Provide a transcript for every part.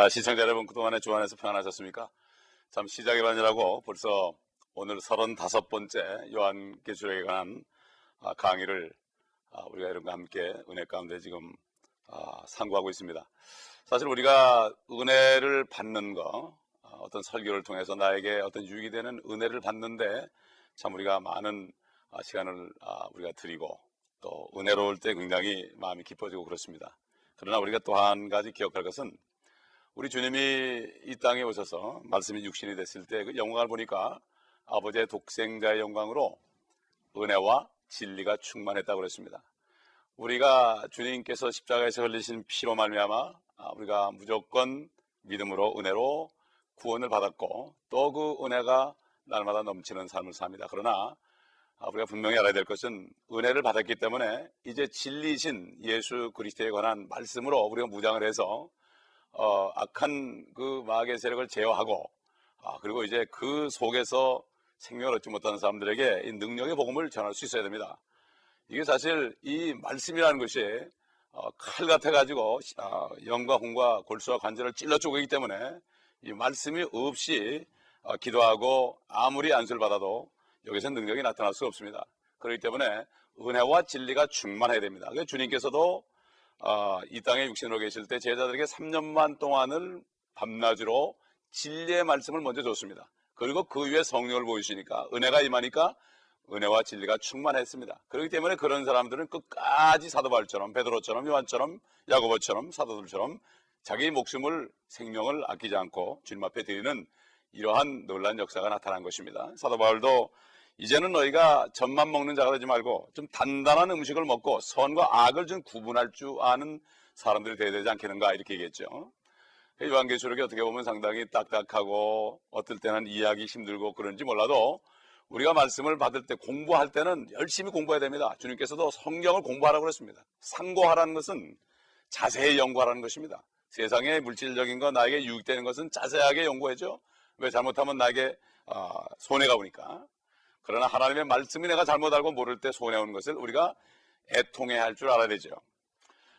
아, 시청자 여러분 그동안에 주 안에서 평안하셨습니까? 참 시작이 반이라고 벌써 오늘 35번째 요한계시록에 관한 아, 강의를 아, 우리가 여러분과 함께 은혜 가운데 지금 아, 상고하고 있습니다. 사실 우리가 은혜를 받는 거 아, 어떤 설교를 통해서 나에게 어떤 유익이 되는 은혜를 받는데 참 우리가 많은 아, 시간을 아, 우리가 드리고 또 은혜로울 때 굉장히 마음이 기뻐지고 그렇습니다. 그러나 우리가 또 한 가지 기억할 것은 우리 주님이 이 땅에 오셔서 말씀이 육신이 됐을 때 그 영광을 보니까 아버지의 독생자의 영광으로 은혜와 진리가 충만했다고 그랬습니다. 우리가 주님께서 십자가에서 흘리신 피로 말미암아 아, 우리가 무조건 믿음으로 은혜로 구원을 받았고 또 그 은혜가 날마다 넘치는 삶을 삽니다. 그러나 아, 우리가 분명히 알아야 될 것은 은혜를 받았기 때문에 이제 진리신 예수 그리스도에 관한 말씀으로 우리가 무장을 해서 어, 악한 그 마귀의 세력을 제어하고 아, 그리고 이제 그 속에서 생명을 얻지 못하는 사람들에게 이 능력의 복음을 전할 수 있어야 됩니다. 이게 사실 이 말씀이라는 것이 어, 칼 같아 가지고 어, 영과 홍과 골수와 관절을 찔러 쪼개기 때문에 이 말씀이 없이 어, 기도하고 아무리 안수를 받아도 여기서 능력이 나타날 수 없습니다. 그렇기 때문에 은혜와 진리가 충만해야 됩니다. 주님께서도 어, 이 땅에 육신으로 계실 때 제자들에게 3년만 동안을 밤낮으로 진리의 말씀을 먼저 줬습니다. 그리고 그 위에 성령을 보이시니까 은혜가 임하니까 은혜와 진리가 충만했습니다. 그렇기 때문에 그런 사람들은 끝까지 사도 바울처럼 베드로처럼 요한처럼 야고보처럼 사도들처럼 자기 목숨을 생명을 아끼지 않고 주님 앞에 드리는 이러한 놀란 역사가 나타난 것입니다. 사도 바울도 이제는 너희가 젖만 먹는 자가 되지 말고 좀 단단한 음식을 먹고 선과 악을 좀 구분할 줄 아는 사람들이 되어야 되지 않겠는가 이렇게 얘기했죠. 요한계시록이 어떻게 보면 상당히 딱딱하고 어떨 때는 이해하기 힘들고 그런지 몰라도 우리가 말씀을 받을 때 공부할 때는 열심히 공부해야 됩니다. 주님께서도 성경을 공부하라고 그랬습니다. 상고하라는 것은 자세히 연구하라는 것입니다. 세상의 물질적인 거 나에게 유익되는 것은 자세하게 연구해죠. 왜 잘못하면 나에게 어, 손해가 오니까. 그러나 하나님의 말씀이 내가 잘못 알고 모를 때 손해 오는 것을 우리가 애통해 할 줄 알아야 되죠.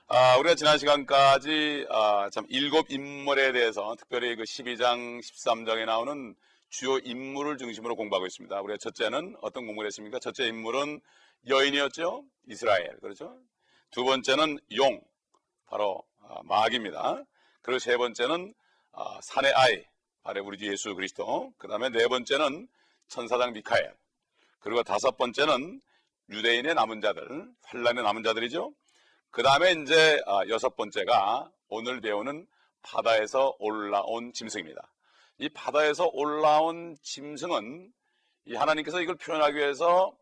아, 우리가 지난 시간까지 아, 참 일곱 인물에 대해서 특별히 그 12장 13장에 나오는 주요 인물을 중심으로 공부하고 있습니다. 우리가 첫째는 어떤 공부를 했습니까? 첫째 인물은 여인이었죠. 이스라엘. 그렇죠? 두 번째는 용. 바로 아, 마귀입니다. 그리고 세 번째는 아, 산의 아이. 바로 우리 주 예수 그리스도. 그 다음에 네 번째는 천사장 미카엘. 그리고 다섯 번째는 유대인의 남은 자들, 환란의 남은 자들이죠. 그 다음에 이제 아, 여섯 번째가 오늘 배우는 바다에서 올라온 짐승입니다. 이 바다에서 올라온 짐승은 이 하나님께서 이걸 표현하기 위해서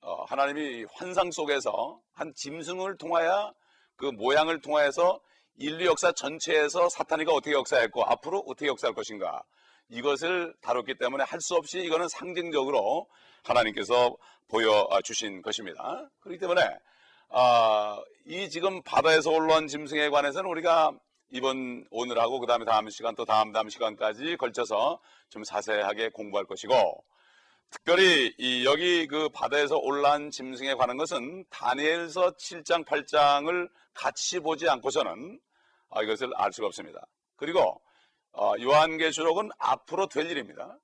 어, 하나님이 환상 속에서 한 짐승을 통하여 그 모양을 통하여서 인류 역사 전체에서 사탄이가 어떻게 역사했고 앞으로 어떻게 역사할 것인가 이것을 다뤘기 때문에 할 수 없이 이거는 상징적으로 하나님께서 보여주신 것입니다. 그렇기 때문에 아, 이 지금 바다에서 올라온 짐승에 관해서는 우리가 이번 오늘하고 그 다음에 다음 시간 또 다음 다음 시간까지 걸쳐서 좀 자세하게 공부할 것이고 특별히 이 여기 그 바다에서 올라온 짐승에 관한 것은 다니엘서 7장 8장을 같이 보지 않고서는 아, 이것을 알 수가 없습니다. 그리고 어, 요한계시록은 앞으로 될 일입니다.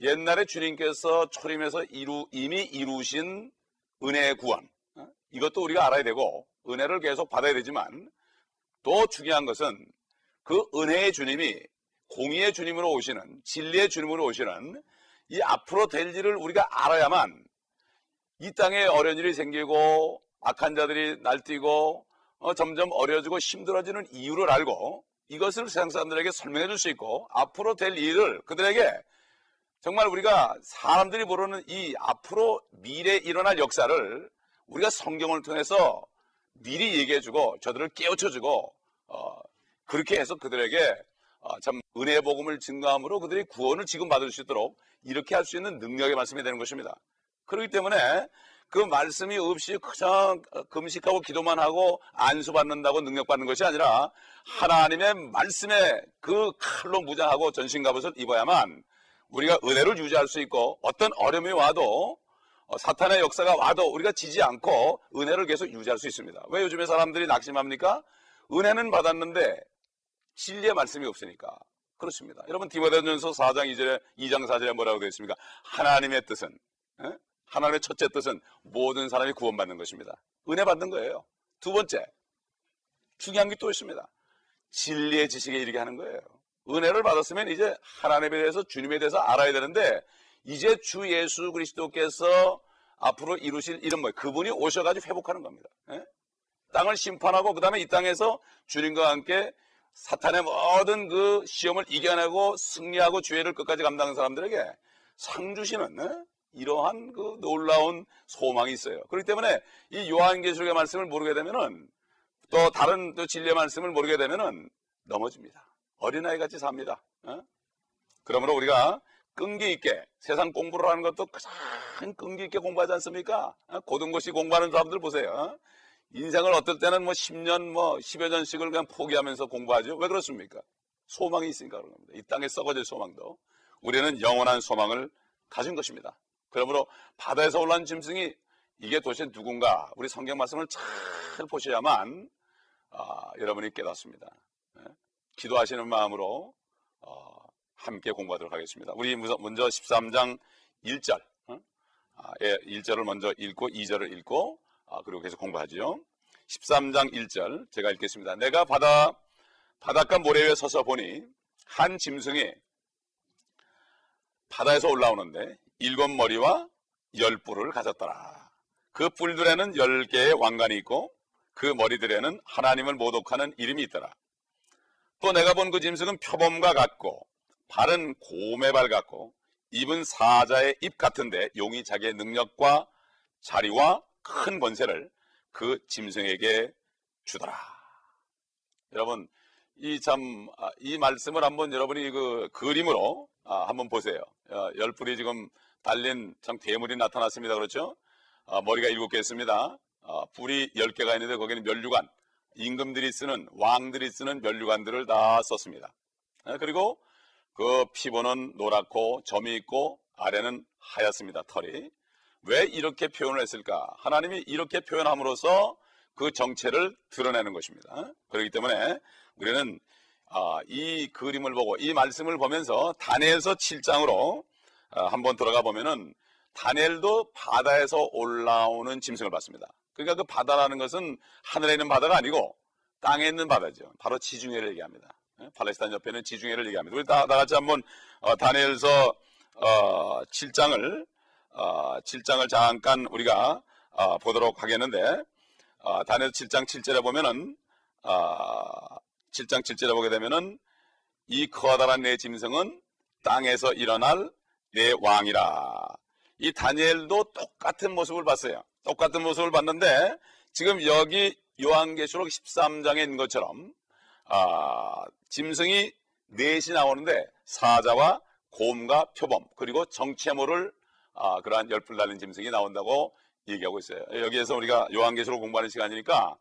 옛날에 주님께서 초림해서 이루, 이미 이루신 은혜의 구원 이것도 우리가 알아야 되고 은혜를 계속 받아야 되지만 또 중요한 것은 그 은혜의 주님이 공의의 주님으로 오시는 진리의 주님으로 오시는 이 앞으로 될 일을 우리가 알아야만 이 땅에 어려운 일이 생기고 악한 자들이 날뛰고 어, 점점 어려지고 힘들어지는 이유를 알고 이것을 세상 사람들에게 설명해 줄 수 있고 앞으로 될 일을 그들에게 정말 우리가 사람들이 모르는 이 앞으로 미래에 일어날 역사를 우리가 성경을 통해서 미리 얘기해 주고 저들을 깨우쳐 주고 어, 그렇게 해서 그들에게 어, 참 은혜의 복음을 증거함으로 그들이 구원을 지금 받을 수 있도록 이렇게 할 수 있는 능력의 말씀이 되는 것입니다. 그렇기 때문에 그 말씀이 없이 그냥 금식하고 기도만 하고 안수 받는다고 능력 받는 것이 아니라 하나님의 말씀에 그 칼로 무장하고 전신 갑옷을 입어야만 우리가 은혜를 유지할 수 있고 어떤 어려움이 와도 어, 사탄의 역사가 와도 우리가 지지 않고 은혜를 계속 유지할 수 있습니다. 왜 요즘에 사람들이 낙심합니까? 은혜는 받았는데 진리의 말씀이 없으니까. 그렇습니다. 여러분 디모데전서 4장 2절에 2장 4절에 뭐라고 되어 있습니까? 하나님의 뜻은 에? 하나님의 첫째 뜻은 모든 사람이 구원받는 것입니다. 은혜 받는 거예요. 두 번째 중요한 게 또 있습니다. 진리의 지식에 이르게 하는 거예요. 은혜를 받았으면 이제 하나님에 대해서 주님에 대해서 알아야 되는데 이제 주 예수 그리스도께서 앞으로 이루실 일은 뭐예요? 그분이 오셔가지고 회복하는 겁니다. 에? 땅을 심판하고 그 다음에 이 땅에서 주님과 함께 사탄의 모든 그 시험을 이겨내고 승리하고 죄를 끝까지 감당한 사람들에게 상 주시는 에? 이러한 그 놀라운 소망이 있어요. 그렇기 때문에 이 요한계시록의 말씀을 모르게 되면은 또 다른 또 진리의 말씀을 모르게 되면은 넘어집니다. 어린아이 같이 삽니다. 어? 그러므로 우리가 끈기 있게 세상 공부를 하는 것도 가장 끈기 있게 공부하지 않습니까? 어? 고등고시 공부하는 사람들 보세요. 어? 인생을 어떨 때는 뭐 10년 뭐 10여 년씩을 그냥 포기하면서 공부하죠. 왜 그렇습니까? 소망이 있으니까 그런 겁니다. 이 땅에 썩어질 소망도 우리는 영원한 소망을 가진 것입니다. 그러므로 바다에서 올라온 짐승이 이게 도대체 누군가 우리 성경 말씀을 잘 보셔야만 아, 여러분이 깨닫습니다. 네? 기도하시는 마음으로 어, 함께 공부하도록 하겠습니다. 우리 먼저 13장 1절 어? 아, 예, 1절을 먼저 읽고 2절을 읽고 아, 그리고 계속 공부하지요. 13장 1절 제가 읽겠습니다. 내가 바다 바닷가 모래 위에 서서 보니 한 짐승이 바다에서 올라오는데 일곱 머리와 열 뿔을 가졌더라. 그 뿔들에는 열 개의 왕관이 있고 그 머리들에는 하나님을 모독하는 이름이 있더라. 또 내가 본 그 짐승은 표범과 같고 발은 곰의 발 같고 입은 사자의 입 같은데 용이 자기의 능력과 자리와 큰 권세를 그 짐승에게 주더라. 여러분 이 참이 아, 말씀을 한번 여러분이 그 그림으로 아, 한번 보세요. 어, 열불이 지금 달린 참 괴물이 나타났습니다. 그렇죠? 어, 머리가 일곱 개 있습니다. 어, 불이 열 개가 있는데 거기는 멸류관, 임금들이 쓰는 왕들이 쓰는 멸류관들을 다 썼습니다. 어, 그리고 그 피부는 노랗고 점이 있고 아래는 하얗습니다. 털이. 왜 이렇게 표현을 했을까? 하나님이 이렇게 표현함으로써 그 정체를 드러내는 것입니다. 그렇기 때문에 우리는 아, 이 그림을 보고 이 말씀을 보면서 단에서 7장으로 어, 한번 들어가 보면은 다니엘도 바다에서 올라오는 짐승을 봤습니다. 그러니까 그 바다라는 것은 하늘에 있는 바다가 아니고 땅에 있는 바다죠. 바로 지중해를 얘기합니다. 예? 팔레스타인 옆에 는 지중해를 얘기합니다. 우리 다, 다 같이 한번 어, 다니엘서 어, 7장을 어, 7장을 잠깐 우리가 어, 보도록 하겠는데 어, 다니엘 7장 7절에 보면은 어, 7장 7절에 보게 되면은 이 커다란 내 짐승은 땅에서 일어날 내 왕이라. 이 다니엘도 똑같은 모습을 봤어요. 똑같은 모습을 봤는데 지금 여기 요한계시록 13장에 있는 것처럼 아, 짐승이 넷이 나오는데 사자와 곰과 표범 그리고 정체모를 아, 그러한 열풀 달린 짐승이 나온다고 얘기하고 있어요. 여기에서 우리가 요한계시록 공부하는 시간이니까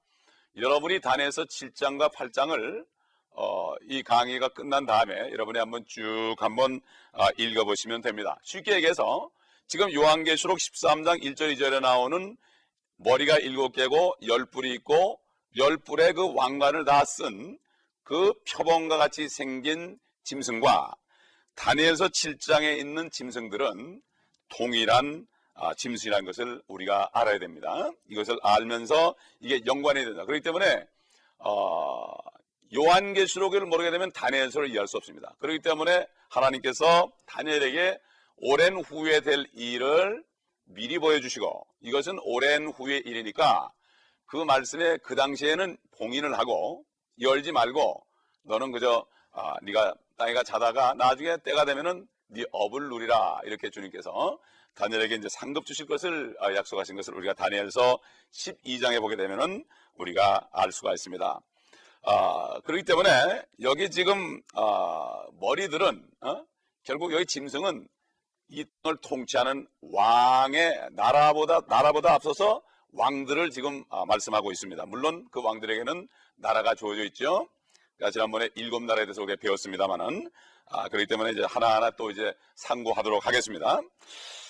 여러분이 단에서 7장과 8장을 어, 이 강의가 끝난 다음에 여러분이 한번 쭉 한번 아, 읽어보시면 됩니다. 쉽게 얘기해서 지금 요한계시록 13장 1절 2절에 나오는 머리가 일곱 개고 열 뿔이 있고 열 뿔의 그 왕관을 다 쓴 그 표범과 같이 생긴 짐승과 다니엘서 7장에 있는 짐승들은 동일한 아, 짐승이라는 것을 우리가 알아야 됩니다. 이것을 알면서 이게 연관이 된다. 그렇기 때문에 어, 요한계시록을 모르게 되면 다니엘서를 이해할 수 없습니다. 그렇기 때문에 하나님께서 다니엘에게 오랜 후에 될 일을 미리 보여주시고 이것은 오랜 후의 일이니까 그 말씀에 그 당시에는 봉인을 하고 열지 말고 너는 그저 아, 네가 땅에가 자다가 나중에 때가 되면은 네 업을 누리라 이렇게 주님께서 다니엘에게 이제 상급 주실 것을 아, 약속하신 것을 우리가 다니엘서 12장에 보게 되면은 우리가 알 수가 있습니다. 아, 그렇기 때문에 여기 지금 아, 머리들은 어? 결국 여기 짐승은 이 땅을 통치하는 왕의 나라보다 나라보다 앞서서 왕들을 지금 아, 말씀하고 있습니다. 물론 그 왕들에게는 나라가 주어져 있죠. 그러니까 지난번에 일곱 나라에 대해서 우리가 배웠습니다만은 아, 그렇기 때문에 이제 하나하나 또 이제 상고하도록 하겠습니다.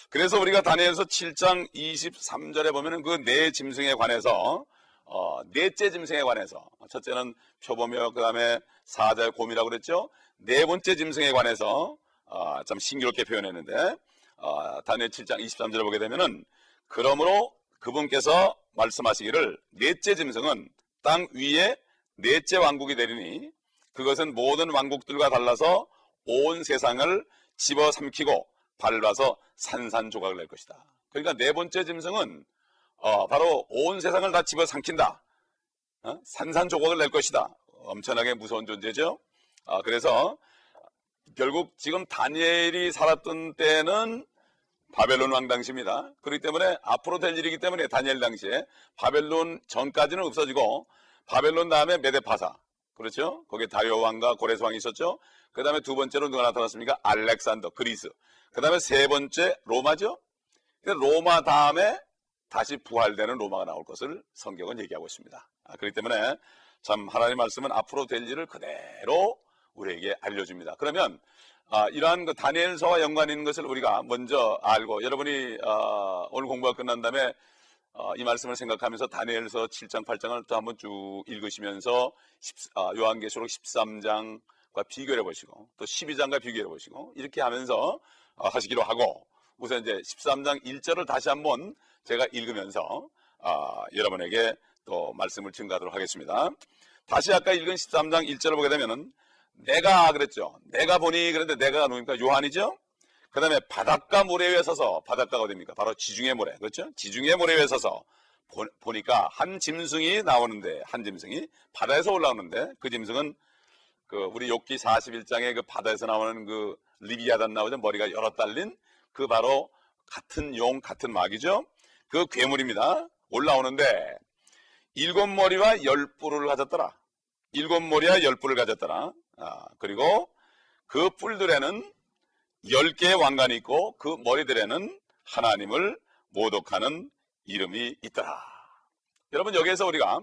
그래서 우리가 다니엘서 7장 23절에 보면은 그 네 짐승에 관해서 어, 넷째 짐승에 관해서. 첫째는 표범이요. 그 다음에 사자의 곰이라고 그랬죠? 네 번째 짐승에 관해서 어, 참 신기롭게 표현했는데 어, 다니엘 7장 23절을 보게 되면은 그러므로 그분께서 말씀하시기를 넷째 짐승은 땅 위에 넷째 왕국이 되리니 그것은 모든 왕국들과 달라서 온 세상을 집어삼키고 밟아서 산산조각을 낼 것이다. 그러니까 네 번째 짐승은 어, 바로 온 세상을 다 집어삼킨다. 어? 산산조각을 낼 것이다. 엄청나게 무서운 존재죠. 아, 그래서 결국 지금 다니엘이 살았던 때는 바벨론 왕 당시입니다. 그렇기 때문에 앞으로 될 일이기 때문에 다니엘 당시에 바벨론 전까지는 없어지고 바벨론 다음에 메데파사 그렇죠? 거기에 다리오 왕과 고레스 왕이 있었죠. 그 다음에 두 번째로 누가 나타났습니까? 알렉산더 그리스. 그 다음에 세 번째 로마죠. 로마 다음에 다시 부활되는 로마가 나올 것을 성경은 얘기하고 있습니다. 아, 그렇기 때문에 참 하나님 말씀은 앞으로 될 일을 그대로 우리에게 알려줍니다. 그러면 아, 이러한 그 다니엘서와 연관 있는 것을 우리가 먼저 알고 여러분이 어, 오늘 공부가 끝난 다음에 어, 이 말씀을 생각하면서 다니엘서 7장 8장을 또 한번 쭉 읽으시면서 10, 어, 요한계시록 13장과 비교해 보시고 또 12장과 비교해 보시고 이렇게 하면서 어, 하시기로 하고 우선 이제 13장 1절을 다시 한번 제가 읽으면서 어, 여러분에게 또 말씀을 증가하도록 하겠습니다. 다시 아까 읽은 13장 1절을 보게 되면은 내가 그랬죠. 내가 보니 그런데 내가 누굽니까? 요한이죠. 그 다음에 바닷가 모래 위에 서서 바닷가가 어딥니까? 바로 지중해 모래 그렇죠? 지중해 모래 위에 서서 보, 니까한 짐승이 나오는데 한 짐승이 바다에서 올라오는데 그 짐승은 그 우리 욕기 41장에 그 바다에서 나오는 그 리비아단 나오죠 머리가 여러 달린 그 바로 같은 용 같은 마귀죠 그 괴물입니다 올라오는데 일곱 머리와 열 뿔을 가졌더라 일곱 머리와 열 뿔을 가졌더라 아, 그리고 그 뿔들에는 열 개의 왕관이 있고 그 머리들에는 하나님을 모독하는 이름이 있더라. 여러분 여기에서 우리가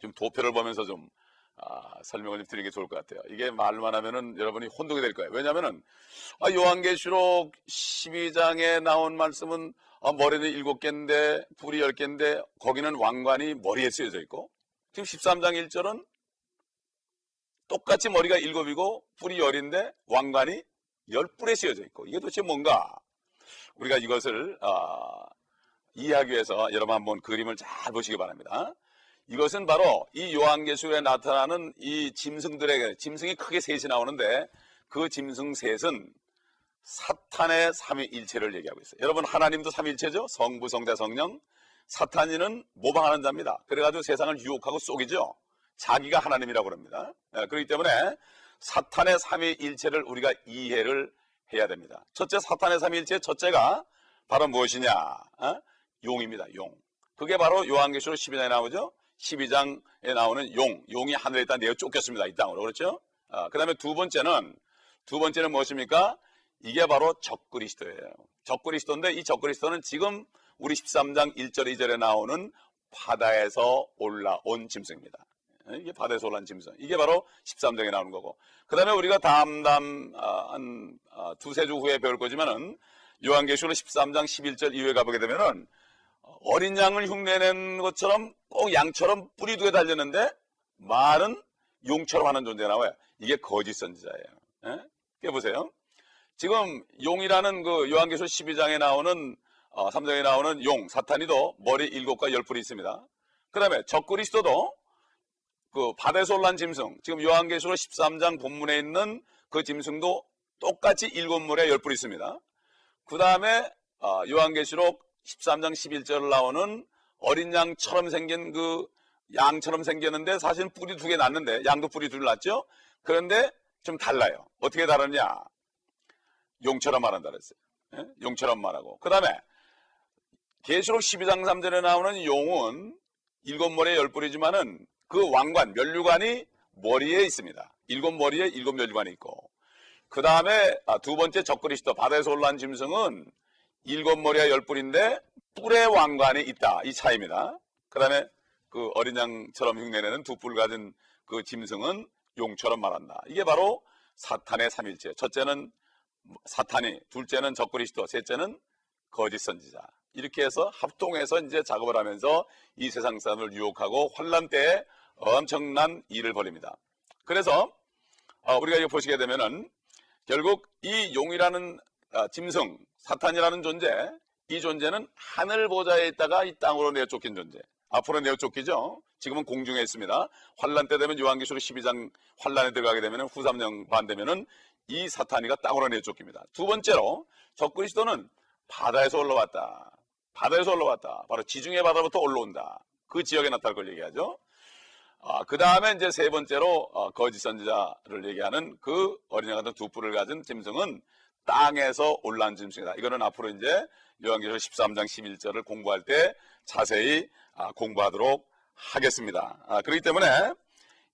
좀 도표를 보면서 좀 아, 설명을 좀 드리는 게 좋을 것 같아요. 이게 말만 하면은 여러분이 혼동이 될 거예요. 왜냐하면은 아, 요한계시록 12장에 나온 말씀은 아, 머리는 일곱 개인데 불이 열 개인데 거기는 왕관이 머리에 쓰여져 있고 지금 13장 1절은 똑같이 머리가 일곱이고 뿔이 열인데 왕관이 열 뿔에 씌어져 있고 이게 도대체 뭔가 우리가 이것을 어, 이해하기 위해서 여러분 한번 그림을 잘 보시기 바랍니다. 이것은 바로 이 요한계시록에 나타나는 이 짐승들에게 짐승이 크게 셋이 나오는데 그 짐승 셋은 사탄의 삼위일체를 얘기하고 있어요. 여러분 하나님도 삼위일체죠. 성부, 성자, 성령. 사탄이는 모방하는 자입니다. 그래가지고 세상을 유혹하고 속이죠. 자기가 하나님이라고 그럽니다. 네, 그렇기 때문에 사탄의 삼위일체를 우리가 이해를 해야 됩니다. 첫째 사탄의 삼위일체 첫째가 바로 무엇이냐? 어? 용입니다. 용. 그게 바로 요한계시록 12장에 나오죠. 12장에 나오는 용. 용이 하늘에 있다 내어 쫓겼습니다. 이 땅으로. 그렇죠? 어, 그 다음에 두 번째는 두 번째는 무엇입니까? 이게 바로 적그리스도예요. 적그리스도인데 이 적그리스도는 지금 우리 13장 1절 2절에 나오는 바다에서 올라온 짐승입니다. 이게 바다에서 올라온 짐승. 이게 바로 13장에 나오는 거고. 그 다음에 우리가 다음, 다음, 아, 한, 아, 두세 주 후에 배울 거지만은 요한계시록 13장 11절 이후에 가보게 되면은 어린 양을 흉내낸 것처럼 꼭 양처럼 뿌리 두개 달렸는데 말은 용처럼 하는 존재가 나와요. 이게 거짓 선지자예요. 예? 깨보세요. 지금 용이라는 그 요한계시록 12장에 나오는 어, 3장에 나오는 용, 사탄이도 머리 일곱과 열 뿔이 있습니다. 그 다음에 적그리스도도 그 바다에서 올란 짐승, 지금 요한계시록 13장 본문에 있는 그 짐승도 똑같이 일곱 물에 열 뿔이 있습니다. 그 다음에 어, 요한계시록 13장 11절 나오는 어린 양처럼 생긴 그 양처럼 생겼는데 사실 뿔이 두개 났는데 양도 뿔이 둘 났죠. 그런데 좀 달라요. 어떻게 다르냐? 용처럼 말한다 그랬어요. 예? 용처럼 말하고. 그 다음에 계시록 12장 3절에 나오는 용은 일곱 머리에 열 뿔이지만은 그 왕관, 면류관이 머리에 있습니다. 일곱 머리에 일곱 면류관이 있고 그 다음에 아, 두 번째 적그리스도 바다에서 올라온 짐승은 일곱 머리와 열 뿔인데 뿔의 왕관이 있다. 이 차이입니다. 그 다음에 그 어린 양처럼 흉내내는 두 뿔 가진 그 짐승은 용처럼 말한다. 이게 바로 사탄의 삼일체. 첫째는 사탄이, 둘째는 적그리스도, 셋째는 거짓 선지자. 이렇게 해서 합동해서 이제 작업을 하면서 이 세상 사람을 유혹하고 환란 때에 엄청난 일을 벌입니다. 그래서 어, 우리가 이거 보시게 되면은 결국 이 용이라는 아, 짐승, 사탄이라는 존재, 이 존재는 하늘 보좌에 있다가 이 땅으로 내어 쫓긴 존재. 앞으로 내어 쫓기죠. 지금은 공중에 있습니다. 환란 때 되면 요한계시록 12장 환란에 들어가게 되면 후삼령 반 되면은 이 사탄이가 땅으로 내어 쫓깁니다. 두 번째로 적그리스도는 바다에서 올라왔다. 바다에서 올라왔다. 바로 지중해 바다부터 올라온다. 그 지역에 나타날 걸 얘기하죠. 아, 그 다음에 이제 세 번째로 어, 거짓 선지자를 얘기하는 그 어린애 같은 두 뿔을 가진 짐승은 땅에서 올라온 짐승이다. 이거는 앞으로 이제 요한계시록 13장 11절을 공부할 때 자세히 아, 공부하도록 하겠습니다. 아, 그렇기 때문에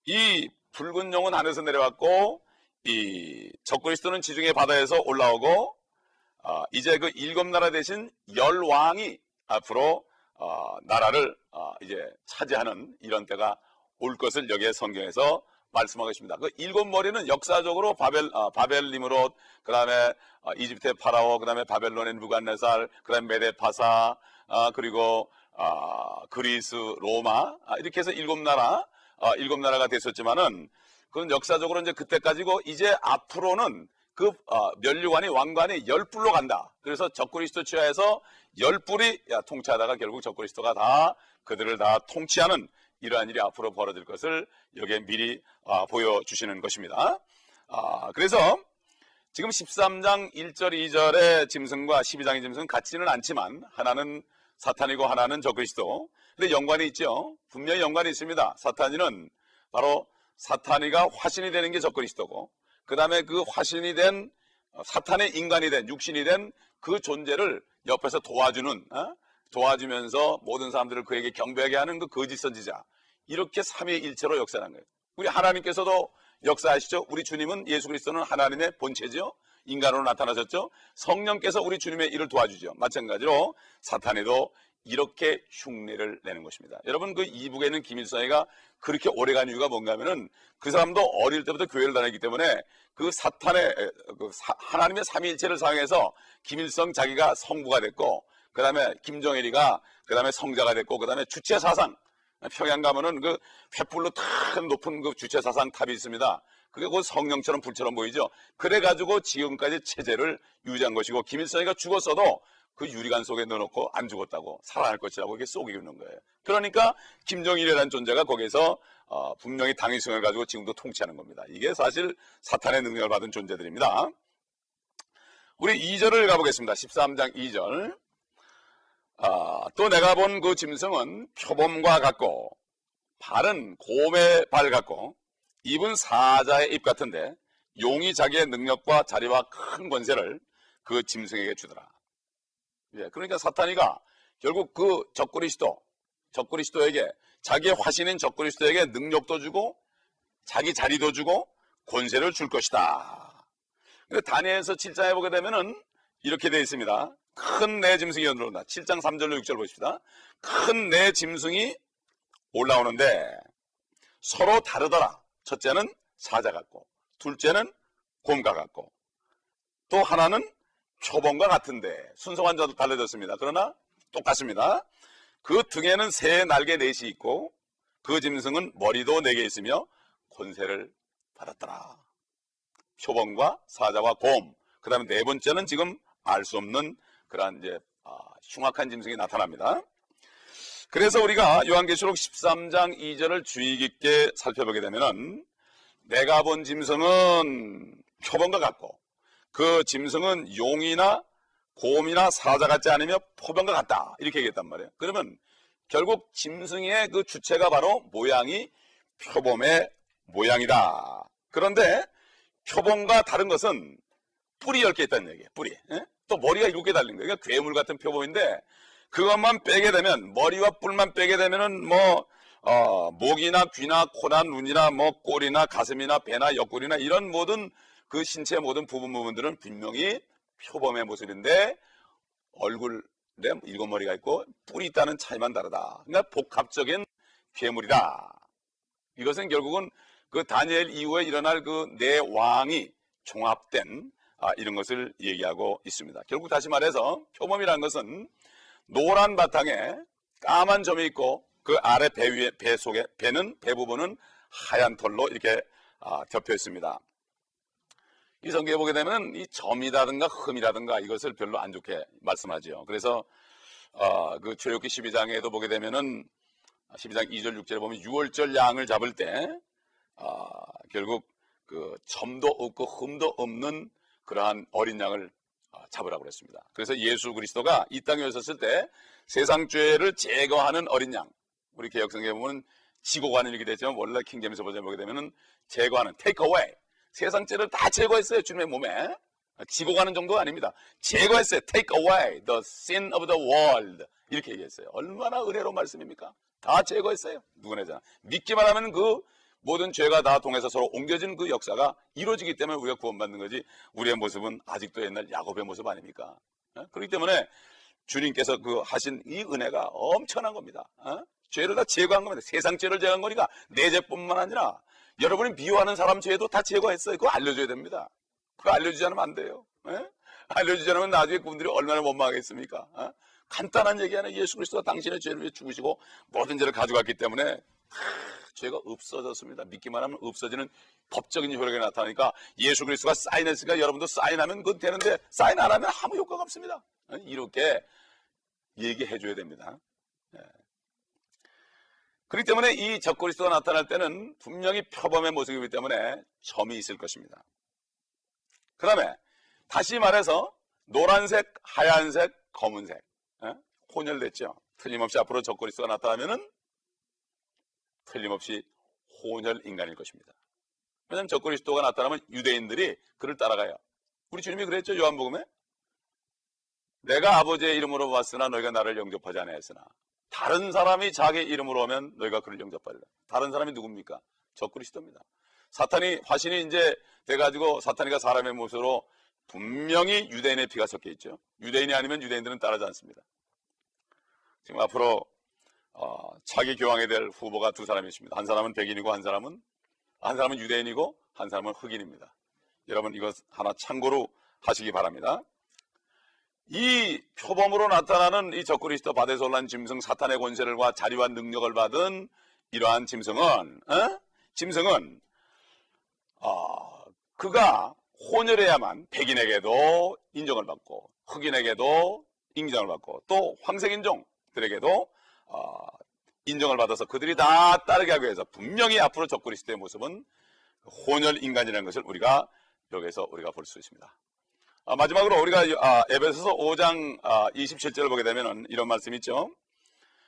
이 붉은 용은 하늘에서 내려왔고 이 적그리스도는 지중해 바다에서 올라오고 아, 이제 그 일곱 나라 대신 열 왕이 앞으로 어, 나라를 어, 이제 차지하는 이런 때가 올 것을 여기에 성경에서 말씀하고 있습니다. 그 일곱 머리는 역사적으로 바벨 어, 바벨 니므롯, 그다음에 어, 이집트의 파라오, 그다음에 바벨론의 누간네살, 그다음에 메데파사, 어, 그리고 어, 그리스, 로마 아, 이렇게 해서 일곱 나라 어, 일곱 나라가 됐었지만은 그건 역사적으로 이제 그때까지고 이제 앞으로는 그 어, 면류관이 왕관이 열 뿔로 간다. 그래서 적그리스도 취하에서 열 야, 통치하다가 결국 적그리스도가 다 그들을 다 통치하는 이러한 일이 앞으로 벌어질 것을 여기에 미리 아, 보여주시는 것입니다. 아, 그래서 지금 13장 1절 2절의 짐승과 12장의 짐승은 같지는 않지만 하나는 사탄이고 하나는 적그리스도. 근데 연관이 있죠. 분명히 연관이 있습니다. 사탄이는 바로 사탄이가 화신이 되는 게 적그리스도고 그 다음에 그 화신이 된 어, 사탄의 인간이 된 육신이 된 그 존재를 옆에서 도와주는 어? 도와주면서 모든 사람들을 그에게 경배하게 하는 그 거짓 선지자 이렇게 삼위일체로 역사하는 거예요. 우리 하나님께서도 역사하시죠. 우리 주님은 예수 그리스도는 하나님의 본체죠. 인간으로 나타나셨죠. 성령께서 우리 주님의 일을 도와주죠. 마찬가지로 사탄에도 이렇게 흉내를 내는 것입니다. 여러분 그 이북에 있는 김일성이가 그렇게 오래간 이유가 뭔가 하면은 그 사람도 어릴 때부터 교회를 다녔기 때문에 그 사탄의 그 사, 하나님의 삼위일체를 사용해서 김일성 자기가 성부가 됐고 그 다음에 김정일이가 그 다음에 성자가 됐고 그 다음에 주체 사상 평양 가면은 그 횃불로 큰 높은 그 주체 사상 탑이 있습니다. 그게 그 성령처럼 불처럼 보이죠. 그래가지고 지금까지 체제를 유지한 것이고 김일성이가 죽었어도 그 유리관 속에 넣어놓고 안 죽었다고 살아날 것이라고 이렇게 있는 거예요. 그러니까 김정일이라는 존재가 거기서 어, 분명히 당위성을 가지고 지금도 통치하는 겁니다. 이게 사실 사탄의 능력을 받은 존재들입니다. 우리 2절을 가보겠습니다. 13장 2절. 아, 또 내가 본 그 짐승은 표범과 같고 발은 곰의 발 같고 입은 사자의 입 같은데 용이 자기의 능력과 자리와 큰 권세를 그 짐승에게 주더라. 예, 그러니까 사탄이가 결국 그 적그리스도, 적그리스도에게 자기의 화신인 적그리스도에게 능력도 주고 자기 자리도 주고 권세를 줄 것이다. 근데 다니엘서 7장에 보게 되면은 이렇게 되어 있습니다. 큰 내 짐승이 올라온다. 7장 3절로 6절 보십시다. 큰 내 짐승이 올라오는데 서로 다르더라. 첫째는 사자 같고, 둘째는 곰과 같고, 또 하나는 초범과 같은데 순서가 달라졌습니다. 그러나 똑같습니다. 그 등에는 새 날개 넷이 있고 그 짐승은 머리도 네 개 있으며 권세를 받았더라. 표범과 사자와 곰. 그 다음에 네 번째는 지금 알 수 없는 그러한 이제 아, 흉악한 짐승이 나타납니다. 그래서 우리가 요한계시록 13장 2절을 주의 깊게 살펴보게 되면은 내가 본 짐승은 표범과 같고 그 짐승은 용이나 곰이나 사자 같지 않으며 포병과 같다 이렇게 얘기했단 말이에요. 그러면 결국 짐승의 그 주체가 바로 모양이 표범의 모양이다. 그런데 표범과 다른 것은 뿔이 10개 있다는 얘기예요. 뿔이. 예? 또 머리가 7개 달린 거예요. 그러니까 괴물 같은 표범인데 그것만 빼게 되면 머리와 뿔만 빼게 되면은 뭐 어, 목이나 귀나 코나 눈이나 뭐 꼬리나 가슴이나 배나 옆구리나 이런 모든 그 신체 모든 부분 부분들은 분명히 표범의 모습인데 얼굴에 일곱 머리가 있고 뿔이 있다는 차이만 다르다. 그러니까 복합적인 괴물이다. 이것은 결국은 그 다니엘 이후에 일어날 그 네 왕이 종합된 아, 이런 것을 얘기하고 있습니다. 결국 다시 말해서 표범이라는 것은 노란 바탕에 까만 점이 있고 그 아래 배 위에 배 속에 배는 배 부분은 하얀 털로 이렇게 아, 덮여 있습니다. 이 성경에 보게 되면 이 점이라든가 흠이라든가 이것을 별로 안 좋게 말씀하죠. 그래서 어, 그 출애굽기 12장에도 보게 되면은 12장 2절 6절에 보면 6월절 양을 잡을 때 어, 결국 그 점도 없고 흠도 없는 그러한 어린 양을 어, 잡으라고 그랬습니다. 그래서 예수 그리스도가 이 땅에 오셨을 때 세상 죄를 제거하는 어린 양. 우리 개혁성경에 보면 지고가는 이렇게 되지만 원래 킹제임스 버전에 보게 되면은 제거하는 take away. 세상 죄를 다 제거했어요. 주님의 몸에. 지고 가는 정도가 아닙니다. 제거했어요. Take away the sin of the world. 이렇게 얘기했어요. 얼마나 은혜로운 말씀입니까? 다 제거했어요. 누구네잖아. 믿기만 하면 그 모든 죄가 다 통해서 서로 옮겨진 그 역사가 이루어지기 때문에 우리가 구원받는 거지 우리의 모습은 아직도 옛날 야곱의 모습 아닙니까? 어? 그렇기 때문에 주님께서 그 하신 이 은혜가 엄청난 겁니다. 어? 죄를 다 제거한 겁니다. 세상 죄를 제거한 거니까 내 죄뿐만 아니라 여러분이 비유하는 사람 죄도 다 제거했어요. 그거 알려줘야 됩니다. 그거 알려주지 않으면 안 돼요. 예? 알려주지 않으면 나중에 그분들이 얼마나 원망하겠습니까? 어? 간단한 얘기 하나 예수 그리스도가 당신의 죄를 위해 죽으시고 모든 죄를 가져갔기 때문에 하, 죄가 없어졌습니다. 믿기만 하면 없어지는 법적인 효력이 나타나니까 예수 그리스도가 사인했으니까 여러분도 사인하면 그건 되는데 사인 안 하면 아무 효과가 없습니다. 어? 이렇게 얘기해 줘야 됩니다. 예. 그렇기 때문에 이 적그리스도가 나타날 때는 분명히 표범의 모습이기 때문에 점이 있을 것입니다. 그 다음에 다시 말해서 노란색, 하얀색, 검은색 에? 혼혈됐죠. 틀림없이 앞으로 적그리스도가 나타나면은 틀림없이 혼혈 인간일 것입니다. 왜냐하면 적그리스도가 나타나면 유대인들이 그를 따라가요. 우리 주님이 그랬죠. 요한복음에 내가 아버지의 이름으로 왔으나 너희가 나를 영접하지 않았으나 다른 사람이 자기 이름으로 오면 너희가 그를 영접하리라. 다른 사람이 누굽니까? 적그리스도입니다. 사탄이 화신이 이제 돼가지고 사탄이가 사람의 모습으로 분명히 유대인의 피가 섞여 있죠. 유대인이 아니면 유대인들은 따르지 않습니다. 지금 앞으로 어, 차기 교황이 될 후보가 두 사람이 있습니다. 한 사람은 백인이고 한 사람은 한 사람은 유대인이고 한 사람은 흑인입니다. 여러분 이것 하나 참고로 하시기 바랍니다. 이 표범으로 나타나는 이 적그리스도 바데서 올란 짐승 사탄의 권세를 과 자리와 능력을 받은 이러한 짐승은 어? 짐승은 어, 그가 혼혈해야만 백인에게도 인정을 받고 흑인에게도 인정을 받고 또 황색 인종들에게도 어, 인정을 받아서 그들이 다 따르게 하기 위해서 분명히 앞으로 적그리스도의 모습은 혼혈 인간이라는 것을 우리가 여기서 우리가 볼 수 있습니다. 아, 마지막으로 우리가 아, 에베소서 5장 아, 27절을 보게 되면 이런 말씀이 있죠.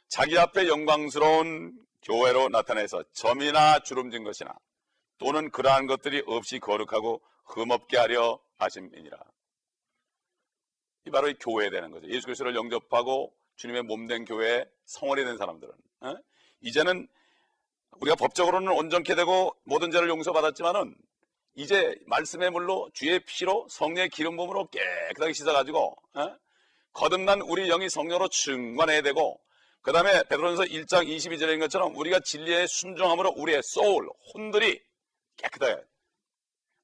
자기 앞에 영광스러운 교회로 나타내서 점이나 주름진 것이나 또는 그러한 것들이 없이 거룩하고 흠없게 하려 하심이니라. 이 바로 이 교회에 되는 거죠. 예수 그리스도를 영접하고 주님의 몸된 교회에 성원이 된 사람들은 어? 이제는 우리가 법적으로는 온전케 되고 모든 죄를 용서받았지만은 이제 말씀의 물로 주의 피로 성령의 기름 부음으로 깨끗하게 씻어가지고 어? 거듭난 우리 영이 성령으로 충만해야 되고 그 다음에 베드로전서 1장 22절인 것처럼 우리가 진리에 순종함으로 우리의 소울, 혼들이 깨끗하게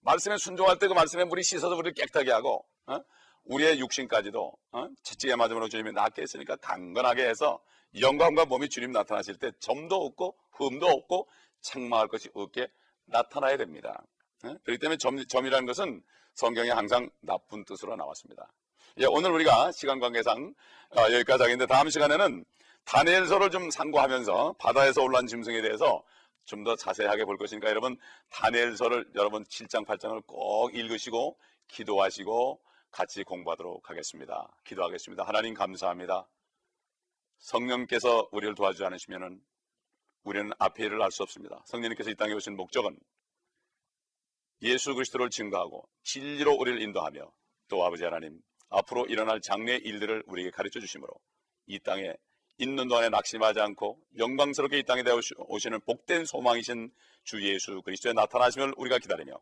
말씀에 순종할 때 그 말씀의 물이 씻어서 우리를 깨끗하게 하고 어? 우리의 육신까지도 어? 채찍에 맞음으로 주님이 낫게 했으니까 강건하게 해서 영광과 몸이 주님 나타나실 때 점도 없고 흠도 없고 책망할 것이 없게 나타나야 됩니다. 어? 그렇기 때문에 점, 점이라는 것은 성경에 항상 나쁜 뜻으로 나왔습니다. 예, 오늘 우리가 시간 관계상 어, 여기까지 하겠는데 다음 시간에는 다니엘서를 좀 상고하면서 바다에서 올라온 짐승에 대해서 좀 더 자세하게 볼 것이니까 여러분 다니엘서를 여러분 7장 8장을 꼭 읽으시고 기도하시고 같이 공부하도록 하겠습니다. 기도하겠습니다. 하나님 감사합니다. 성령께서 우리를 도와주지 않으시면 우리는 앞의 일을 알 수 없습니다. 성령님께서 이 땅에 오신 목적은 예수 그리스도를 증거하고 진리로 우리를 인도하며 또 아버지 하나님 앞으로 일어날 장래 일들을 우리에게 가르쳐 주심으로 이 땅에 있는 동안에 낙심하지 않고 영광스럽게 이 땅에 오시는 복된 소망이신 주 예수 그리스도의 나타나심을 우리가 기다리며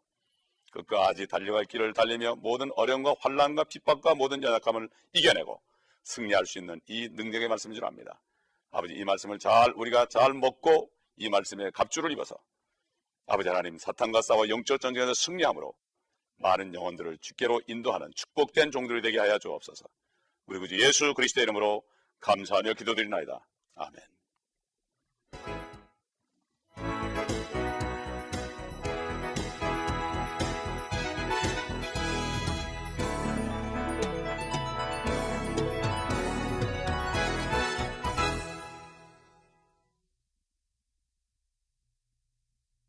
끝까지 달려갈 길을 달리며 모든 어려움과 환란과 핍박과 모든 연약함을 이겨내고 승리할 수 있는 이 능력의 말씀인 줄 압니다. 아버지 이 말씀을 잘 우리가 잘 먹고 이 말씀에 갑주를 입어서 아버지 하나님 사탄과 싸워 영적 전쟁에서 승리함으로 많은 영혼들을 주께로 인도하는 축복된 종들이 되게 하여 주옵소서. 우리 구주 예수 그리스도의 이름으로 감사하며 기도드리나이다. 아멘.